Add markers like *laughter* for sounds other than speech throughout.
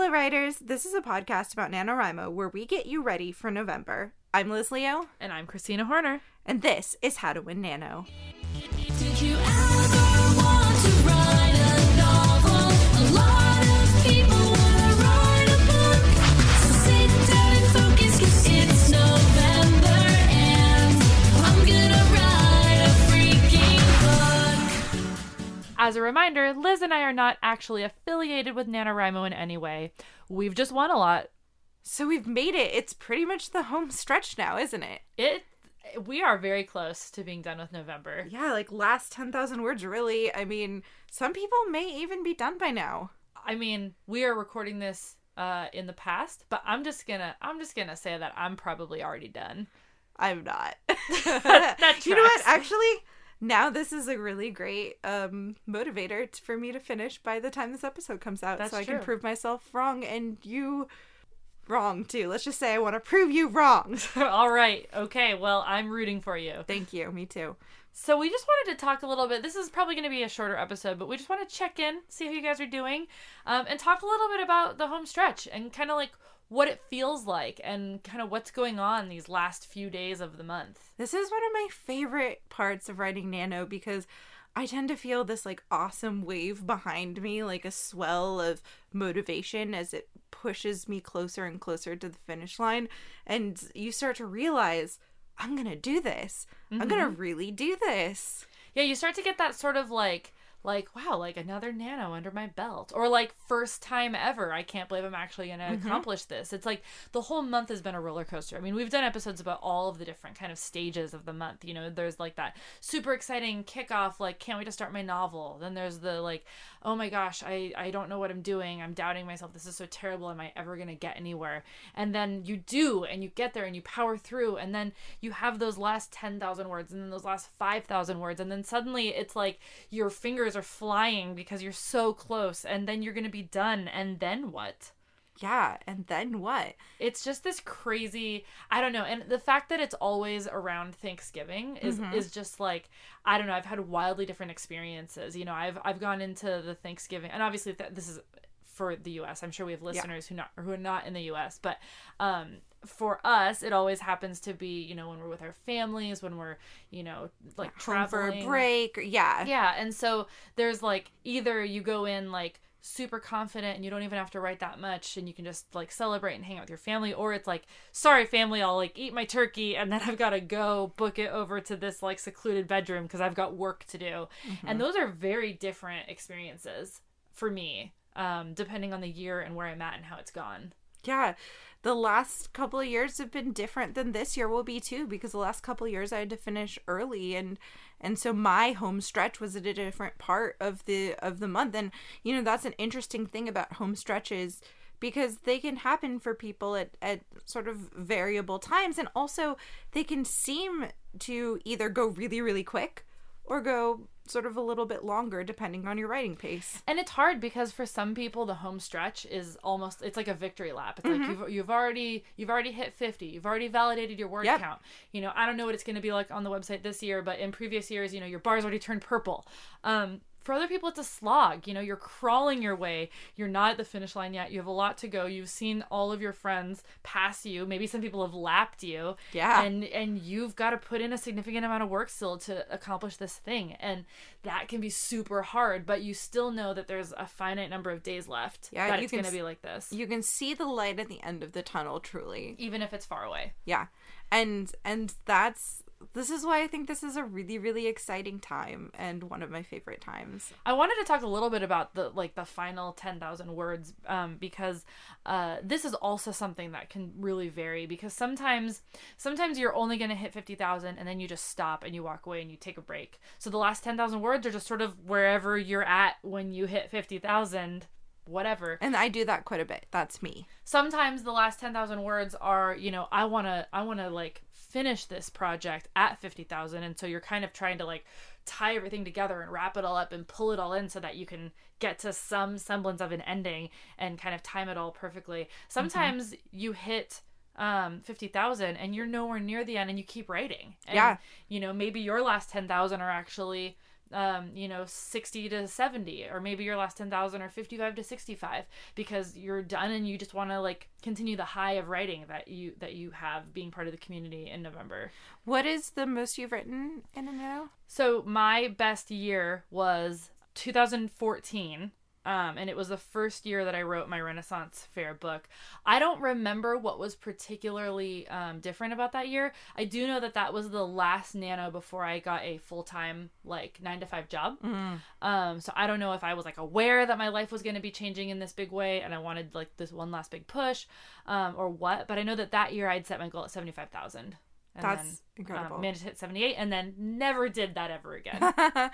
Hello, writers. This is a podcast about NaNoWriMo where we get you ready for November. I'm Liz Leo, And I'm Christina Horner. and this is How to Win Nano. As a reminder, Liz and I are not actually affiliated with NaNoWriMo in any way. We've just won a lot. So we've made it. It's pretty much the home stretch now, isn't it? It we are very close to being done with November. Yeah, like last 10,000 words, really. I mean, some people may even be done by now. I mean, we are recording this uh in the past, but I'm just gonna I'm just gonna say that I'm probably already done. I'm not. *laughs* *laughs* That you know what? Actually, now this is a really great um, motivator for me to finish by the time this episode comes out, That's so I can prove myself wrong and you wrong too. Let's just say I want to prove you wrong. *laughs* All right. Okay. Well, I'm rooting for you. Thank you. Me too. So we just wanted to talk a little bit. This is probably going to be a shorter episode, but we just want to check in, see how you guys are doing, um, and talk a little bit about the home stretch and kind of like what it feels like and kind of what's going on these last few days of the month. This is one of my favorite parts of writing Nano because I tend to feel this like awesome wave behind me, like a swell of motivation as it pushes me closer and closer to the finish line. And you start to realize, I'm going to do this. I'm going to mm-hmm. really do this. Yeah, you start to get that sort of like like wow, like another nano under my belt or like first time ever. I can't believe I'm actually going to mm-hmm. accomplish this. It's like the whole month has been a roller coaster. I mean, we've done episodes about all of the different kind of stages of the month. You know, there's like that super exciting kickoff like can't wait to start my novel. Then there's the like oh my gosh, I I don't know what I'm doing. I'm doubting myself. This is so terrible. Am I ever going to get anywhere? And then you do and you get there and you power through and then you have those last 10,000 words and then those last 5,000 words and then suddenly it's like your fingers are flying because you're so close and then you're going to be done and then what? Yeah. And then what? It's just this crazy, I don't know. And the fact that it's always around Thanksgiving is is just like I don't know, I've had wildly different experiences. You know, I've I've gone into the Thanksgiving and obviously th- this is for the US. I'm sure we have listeners who not who are not in the US, but um for us it always happens to be, you know, when we're with our families, when we're, you know, like Home for a break. or- Yeah. yeah, and so there's like either you go in like super confident and you don't even have to write that much and you can just like celebrate and hang out with your family or it's like sorry family I'll like eat my turkey and then I've got to go book it over to this like secluded bedroom because I've got work to do. And those are very different experiences for me um depending on the year and where I'm at and how it's gone. Yeah. The last couple of years have been different than this year will be too because the last couple of years I had to finish early and and so my home stretch was at a different part of the of the month and you know that's an interesting thing about home stretches because they can happen for people at, at sort of variable times and also they can seem to either go really really quick or go sort of a little bit longer depending on your writing pace. And it's hard because for some people the home stretch is almost it's like a victory lap. It's like you've you've already you've already hit 50. You've already validated your word Yep. count. You know, I don't know what it's going to be like on the website this year, but in previous years, you know, your bar's already turned purple. Um for other people it's a slog you know you're crawling your way. You're not at the finish line yet. You have a lot to go. You've seen all of your friends pass you. Maybe some people have lapped you. Yeah. and and you've got to put in a significant amount of work still to accomplish this thing. And that can be super hard but you still know that there's a finite number of days left Yeah, that it's going to be like this. You can see the light at the end of the tunnel truly. even if it's far away. Yeah. And and that's this is why i think this is a really really exciting time and one of my favorite times I wanted to talk a little bit about the like the final 10,000 words um, because uh, this is also something that can really vary because sometimes sometimes you're only going to hit 50,000 and then you just stop and you walk away and you take a break. So the last 10,000 words are just sort of wherever you're at when you hit 50,000 whatever. and i do that quite a bit that's me sometimes the last 10,000 words are, you know, I want to I want to like finish this project at 50,000 and so you're kind of trying to like tie everything together and wrap it all up and pull it all in so that you can get to some semblance of an ending and kind of time it all perfectly. Sometimes you hit um 50,000 and you're nowhere near the end and you keep writing. And, Yeah. You know, maybe your last 10,000 are actually um, you know, 60 to 70, or maybe your last 10,000 or 55 to 65 because you're done and you just want to like continue the high of writing that you that you have being part of the community in November. What is the most you've written in a nano? So my best year was 2014. Um, and it was the first year that I wrote my Renaissance Fair book. I don't remember what was particularly um, different about that year. I do know that that was the last nano before I got a full time, like, nine to five job. Um, so I don't know if I was, like, aware that my life was going to be changing in this big way and I wanted, like, this one last big push um, or what. But I know that that year I'd set my goal at 75,000. That's then, incredible. Um, managed to hit 78 and then never did that ever again. *laughs*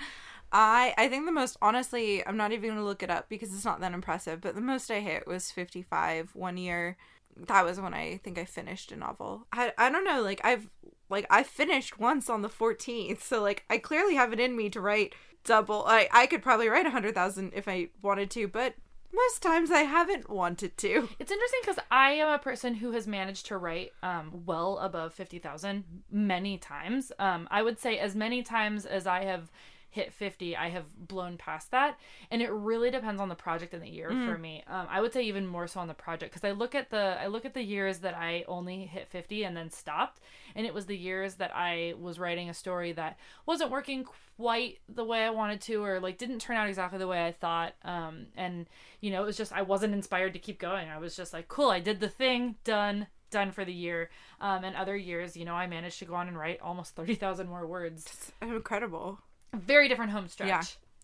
I I think the most honestly, I'm not even gonna look it up because it's not that impressive. But the most I hit was 55 one year. That was when I think I finished a novel. I I don't know. Like I've like I finished once on the 14th, so like I clearly have it in me to write double. I I could probably write hundred thousand if I wanted to, but most times I haven't wanted to. It's interesting because I am a person who has managed to write um, well above 50,000 many times. Um, I would say as many times as I have hit 50, I have blown past that. And it really depends on the project and the year for me. Um, I would say even more so on the project because I look at the I look at the years that I only hit 50 and then stopped. And it was the years that I was writing a story that wasn't working quite the way I wanted to or like didn't turn out exactly the way I thought. Um, and you know, it was just I wasn't inspired to keep going. I was just like, cool, I did the thing, done, done for the year. Um, and other years, you know, I managed to go on and write almost thirty thousand more words. Incredible. Very different home stretch. Yeah.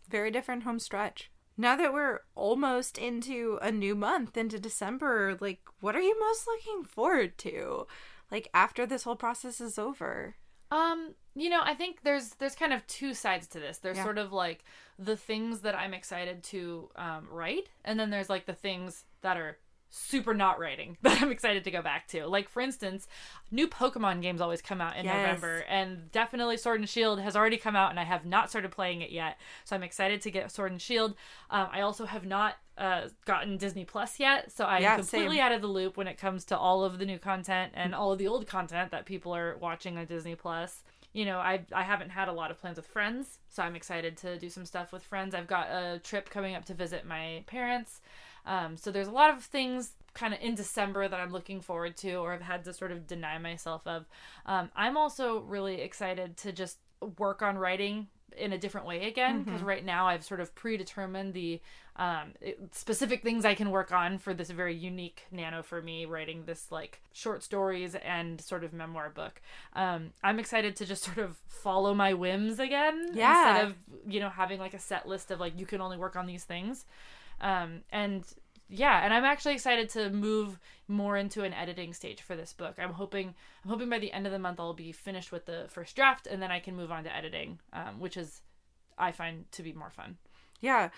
Very different home stretch. Now that we're almost into a new month, into December, like, what are you most looking forward to? Like, after this whole process is over? Um, you know, I think there's there's kind of two sides to this. There's Yeah. sort of like the things that I'm excited to um, write, and then there's like the things that are super not writing *laughs* that I'm excited to go back to. Like for instance, new Pokemon games always come out in Yes. November, and definitely Sword and Shield has already come out, and I have not started playing it yet. So I'm excited to get Sword and Shield. Um, I also have not uh, gotten Disney Plus yet, so I'm Yeah, completely same. out of the loop when it comes to all of the new content and all of the old content that people are watching on Disney Plus. You know, I I haven't had a lot of plans with friends, so I'm excited to do some stuff with friends. I've got a trip coming up to visit my parents. Um, so there's a lot of things kind of in December that I'm looking forward to or I've had to sort of deny myself of. Um, I'm also really excited to just work on writing in a different way again because right now I've sort of predetermined the um, specific things I can work on for this very unique nano for me writing this like short stories and sort of memoir book. Um, I'm excited to just sort of follow my whims again Yeah. instead of you know having like a set list of like you can only work on these things. Um, and yeah, and I'm actually excited to move more into an editing stage for this book. I'm hoping I'm hoping by the end of the month I'll be finished with the first draft and then I can move on to editing, um, which is I find to be more fun. Yeah.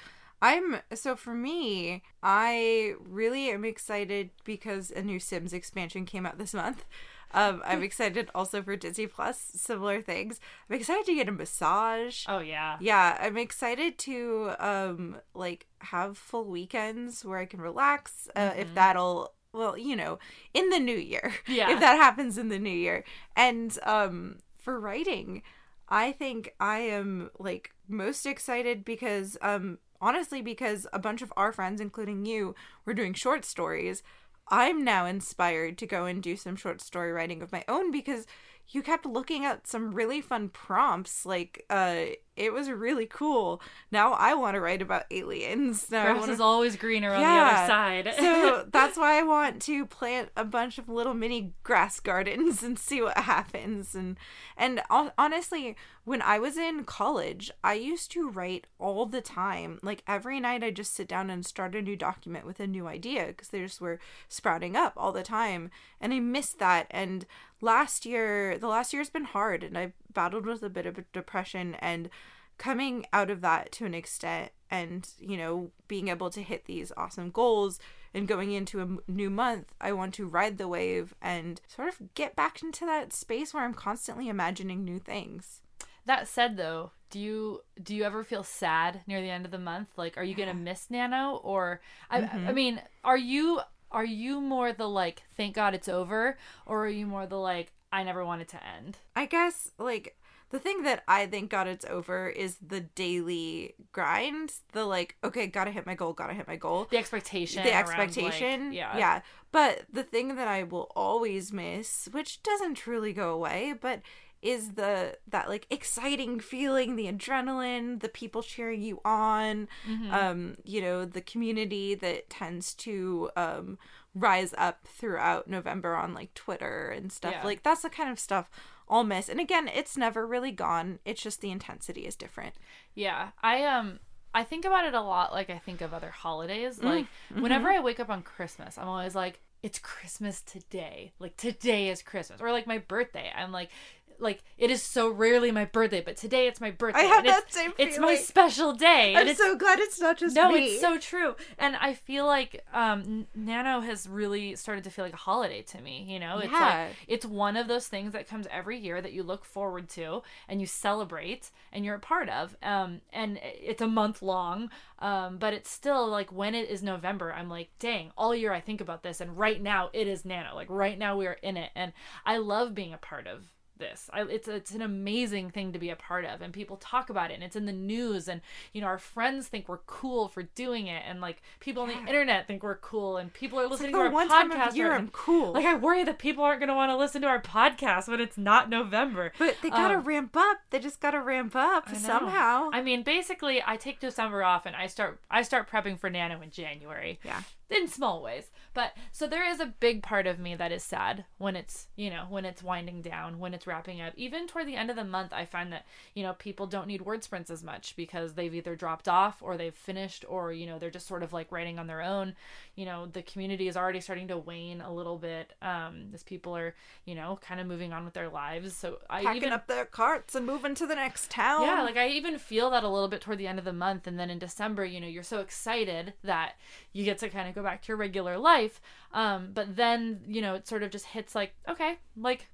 I'm so for me, I really am excited because a new Sims expansion came out this month. Um, I'm excited also for Disney Plus, similar things. I'm excited to get a massage. Oh yeah. Yeah, I'm excited to um like have full weekends where I can relax. Uh, If that'll well, you know, in the new year. *laughs* Yeah. If that happens in the new year. And um for writing, I think I am like most excited because um honestly because a bunch of our friends including you were doing short stories. I'm now inspired to go and do some short story writing of my own because you kept looking at some really fun prompts like uh it was really cool. Now i want to write about aliens. Now Grass wanna- is always greener on the other side. so *laughs* that's why i want to plant a bunch of little mini grass gardens *laughs* and see what happens. And and honestly when i was in college i used to write all the time. Like every night i just sit down and start a new document with a new idea because they just were sprouting up all the time. And i missed that. And last year the last year's been hard and i battled with a bit of a depression and coming out of that to an extent and you know being able to hit these awesome goals and going into a new month i want to ride the wave and sort of get back into that space where i'm constantly imagining new things. That said though, do you do you ever feel sad near the end of the month? Like are you to miss Nano? Or I I mm-hmm. mean, are you are you more the like thank god it's over or are you more the like I never want it to end? i guess like The thing that I think got it's over is the daily grind. The like, okay, gotta hit my goal, gotta hit my goal. The expectation. the around, like, expectation. yeah. Yeah. But the thing that I will always miss, which doesn't truly go away, but is the that like exciting feeling, the adrenaline, the people cheering you on, Mm-hmm. um, you know, the community that tends to um rise up throughout November on like Twitter and stuff. Yeah. Like that's the kind of stuff I'll miss. And again, it's never really gone. It's just the intensity is different. Yeah, I um I think about it a lot like I think of other holidays. Mm, Like mm-hmm. whenever I wake up on Christmas, I'm always like it's Christmas today. Like today is Christmas. Or like my birthday. I'm like like it is so rarely my birthday, but today it's my birthday. have and it's, that same It's my special day. I'm so glad it's not just me. no, me. it's so true. And I feel like um Nano has really started to feel like a holiday to me, you know? It's Yeah. like it's one of those things that comes every year that you look forward to and you celebrate and you're a part of. Um and it's a month long. Um but it's still like when it is November, I'm like, "Dang, all year I think about this and right now it is Nano. Like right now we are in it." And I love being a part of this. I, it's it's an amazing thing to be a part of, and people talk about it, and it's in the news, and you know our friends think we're cool for doing it, and like people on the internet think we're cool, and people are listening like to our podcast. year right I'm cool. Like I worry that people aren't going to want to listen to our podcast when it's not November. But they gotta Um, ramp up. They just gotta ramp up I somehow. I mean, basically, I take December off and I start I start prepping for Nano in January. Yeah. In small ways. But so there is a big part of me that is sad when it's, you know, when it's winding down, when it's wrapping up. Even toward the end of the month, I find that, you know, people don't need word sprints as much because they've either dropped off or they've finished or, you know, they're just sort of like writing on their own. You know, the community is already starting to wane a little bit um as people are, you know, kind of moving on with their lives. So I Packing even up their carts and moving to the next town. yeah, like I even feel that a little bit toward the end of the month. And then in December, you know, you're so excited that you get to kind of go back to your regular life. Um, but then, you know, it sort of just hits like, okay, like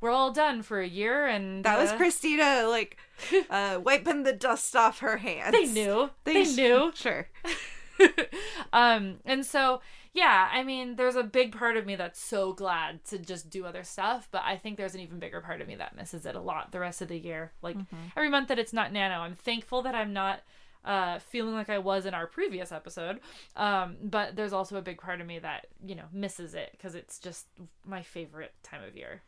we're all done for a year. And that was uh, Christina, like, *laughs* uh, wiping the dust off her hands. They knew. They, sh- knew. Sure. *laughs* um and so yeah i mean there's a big part of me that's so glad to just do other stuff but i think there's an even bigger part of me that misses it a lot the rest of the year like every month that it's not nano i'm thankful that i'm not uh feeling like i was in our previous episode um but there's also a big part of me that you know misses it because it's just my favorite time of year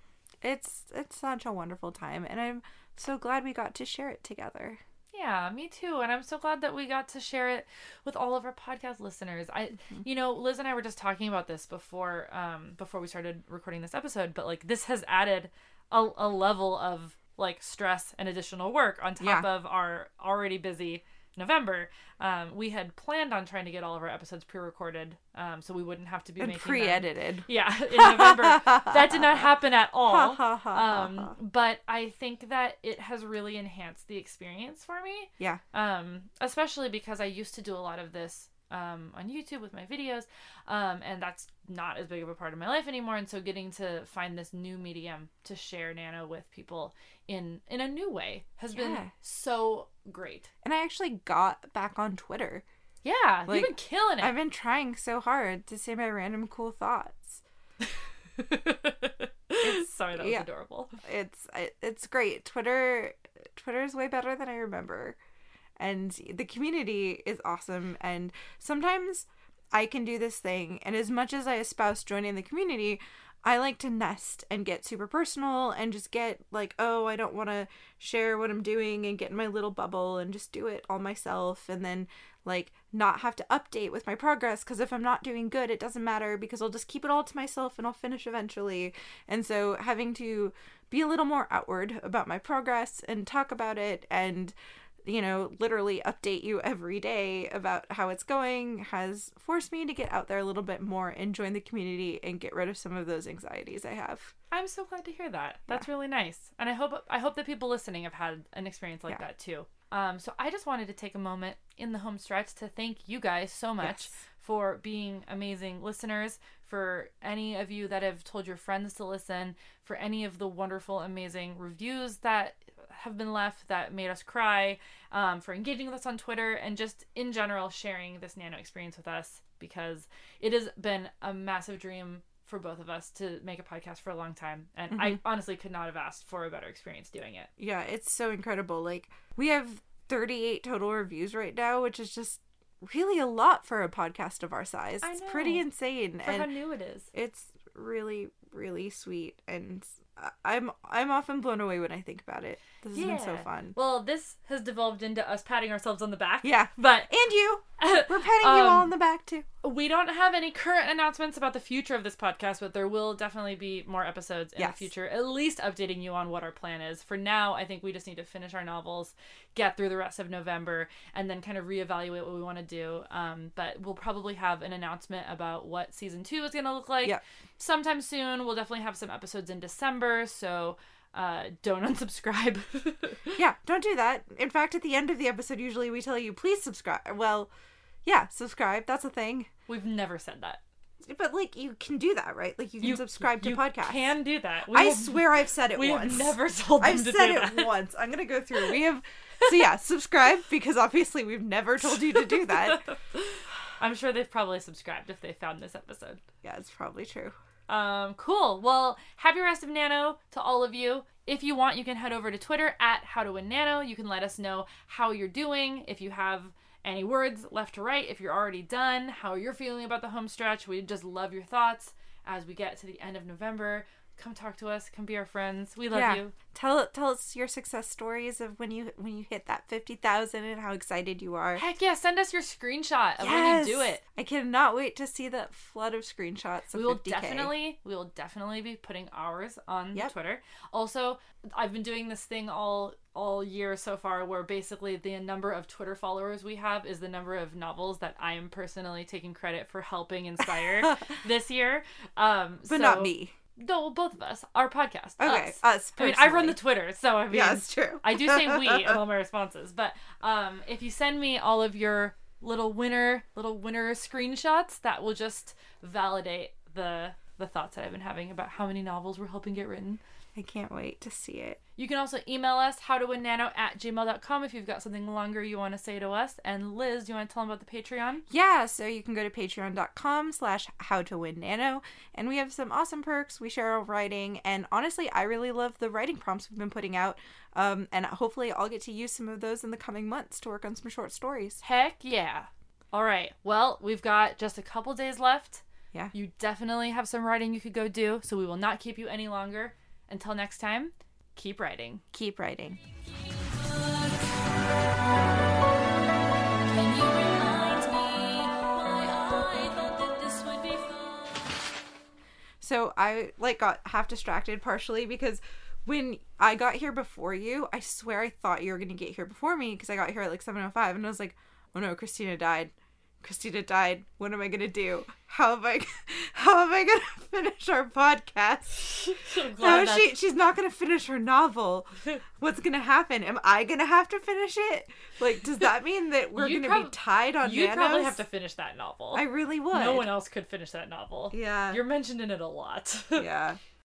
It's it's such a wonderful time, and I'm so glad we got to share it together. Yeah, me too. And I'm so glad that we got to share it with all of our podcast listeners. I you know, Liz and I were just talking about this before um before we started recording this episode, but like this has added a, a level of like stress and additional work on top Yeah. of our already busy November. Um we had planned on trying to get all of our episodes pre-recorded um so we wouldn't have to be And making pre-edited. yeah, *laughs* in November. that did not *laughs* happen at all. Um, but I think that it has really enhanced the experience for me. Yeah. Um, especially because I used to do a lot of this um, on YouTube with my videos, um, and that's not as big of a part of my life anymore. And so, getting to find this new medium to share Nano with people in in a new way has been so great. And I actually got back on Twitter. Yeah, Like, you've been killing it. I've been trying so hard to say my random cool thoughts. *laughs* Sorry, that was yeah. adorable. It's it- it's great. Twitter Twitter is way better than I remember. And the community is awesome and sometimes I can do this thing and as much as I espouse joining the community, I like to nest and get super personal and just get like, oh, I don't want to share what I'm doing and get in my little bubble and just do it all myself and then like not have to update with my progress because if I'm not doing good, it doesn't matter because I'll just keep it all to myself and I'll finish eventually. And so having to be a little more outward about my progress and talk about it and you know, literally update you every day about how it's going has forced me to get out there a little bit more and join the community and get rid of some of those anxieties I have. I'm so glad to hear that. That's really nice, and I hope I hope that people listening have had an experience like Yeah. that too. Um, so I just wanted to take a moment in the home stretch to thank you guys so much Yes. for being amazing listeners. For any of you that have told your friends to listen, for any of the wonderful, amazing reviews that have been left that made us cry, um, for engaging with us on Twitter, and just in general sharing this nano experience with us because it has been a massive dream for both of us to make a podcast for a long time, and I honestly could not have asked for a better experience doing it. Yeah, it's so incredible. Like we have 38 total reviews right now, which is just really a lot for a podcast of our size. It's pretty insane For how and new it is. it's really really sweet and I'm I'm often blown away when I think about it. This has been so fun. Well, this has devolved into us patting ourselves on the back. Yeah. But And you. *laughs* We're patting you all Um, on the back too. we don't have any current announcements about the future of this podcast, but there will definitely be more episodes in Yes. the future, at least updating you on what our plan is. For now, I think we just need to finish our novels, get through the rest of November, and then kind of reevaluate what we want to do. Um, but we'll probably have an announcement about what season two is going to look like Yep. sometime soon. We'll definitely have some episodes in December, so uh, don't *laughs* unsubscribe. *laughs* Yeah, don't do that. In fact, at the end of the episode usually we tell you please subscribe. Well, yeah, subscribe. That's a thing. We've never said that. But like you can do that, right? Like you can subscribe to you podcasts. Can do that. We I will- swear I've said it we once. have never told them I've to said do it that. *laughs* once. I'm gonna go through. We have so yeah, subscribe because obviously we've never told you to do that. I'm sure they've probably subscribed if they found this episode. yeah, it's probably true. Um, cool. Well, happy rest of Nano to all of you. If you want, you can head over to Twitter at How to Win Nano. You can let us know how you're doing. If you have any words left to write, if you're already done, how you're feeling about the home stretch. We just love your thoughts as we get to the end of November. Come talk to us. Come be our friends. We love yeah. you. Tell tell us your success stories of when you when you hit that fifty thousand and how excited you are. Heck yeah! Send us your screenshot of when you do it. I cannot wait to see that flood of screenshots. Of we will 50K. definitely we will definitely be putting ours on Yep. twitter also i've been doing this thing all all year so far where basically the number of twitter followers we have is the number of novels that i am personally taking credit for helping inspire *laughs* this year um but not me. No both of us our podcast Okay, us. us. i mean i run the twitter so i mean Yeah, it's true. I do say we *laughs* in all my responses, but um, if you send me all of your little winner little winner screenshots, that will just validate the the thoughts that I've been having about how many novels we're helping get written. I can't wait to see it. You can also email us howtowinnano at gmail.com if you've got something longer you want to say to us. And Liz, do you want to tell them about the Patreon? Yeah, so you can go to patreon.com slash how to win nano and we have some awesome perks. We share our writing and honestly I really love the writing prompts we've been putting out. Um, and hopefully I'll get to use some of those in the coming months to work on some short stories. Heck yeah. All right. Well, we've got just a couple days left. Yeah. You definitely have some writing you could go do, so we will not keep you any longer. Until next time, keep writing. Keep writing. Can you remind me why I thought that this would be fun? So I like got half distracted partially because when I got here before you, I swear I thought you were gonna get here before me because I got here at like seven oh five and I was like, oh no, Christina died. Christina died. What am I gonna do? How am I? *laughs* How am I gonna *laughs* finish our podcast? *laughs* No, she she's not gonna finish her novel. What's gonna happen? Am I gonna have to finish it? Like, does that mean that we're You'd gonna be tied on You'd probably have to finish that novel. I really would. no one else could finish that novel. Yeah. You're mentioned in it a lot. Yeah.